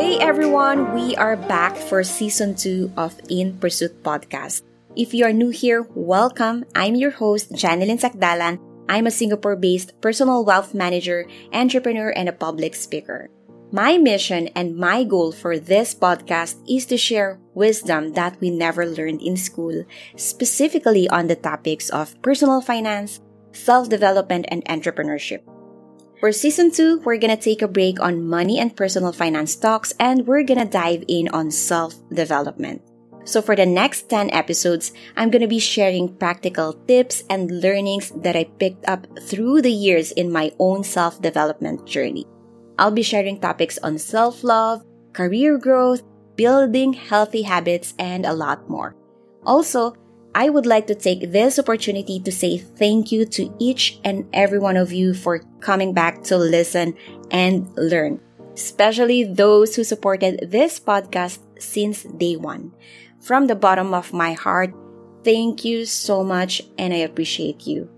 everyone. We are back for season two of In Pursuit podcast. If you are new here, welcome. I'm your host, Janilyn Sacdalan. I'm a Singapore based personal wealth manager, entrepreneur, and a public speaker. My mission and my goal for this podcast is to share wisdom that we never learned in school, specifically on the topics of personal finance, self development, and entrepreneurship. For season two, we're gonna take a break on money and personal finance talks, and we're gonna dive in on self development. So for the next 10 episodes, I'm gonna be sharing practical tips and learnings that I picked up through the years in my own self development journey. I'll be sharing topics on self love, career growth, building healthy habits, and a lot more. Also, I would like to take this opportunity to say thank you to each and every one of you for coming back to listen and learn, especially those who supported this podcast since day one. From the bottom of my heart, thank you so much and I appreciate you.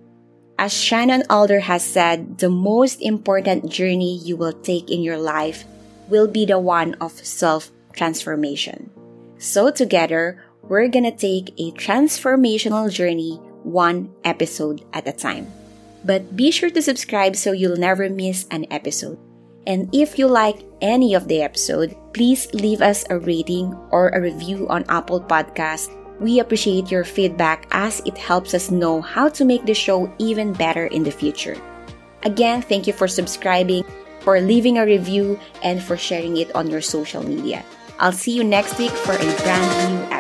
As Shannon Alder has said, the most important journey you will take in your life will be the one of self transformation. So, together, we're gonna take a transformational journey one episode at a time. But be sure to subscribe so you'll never miss an episode. And if you like any of the episode, please leave us a rating or a review on Apple Podcast we appreciate your feedback as it helps us know how to make the show even better in the future. Again, thank you for subscribing, for leaving a review, and for sharing it on your social media. I'll see you next week for a brand new episode.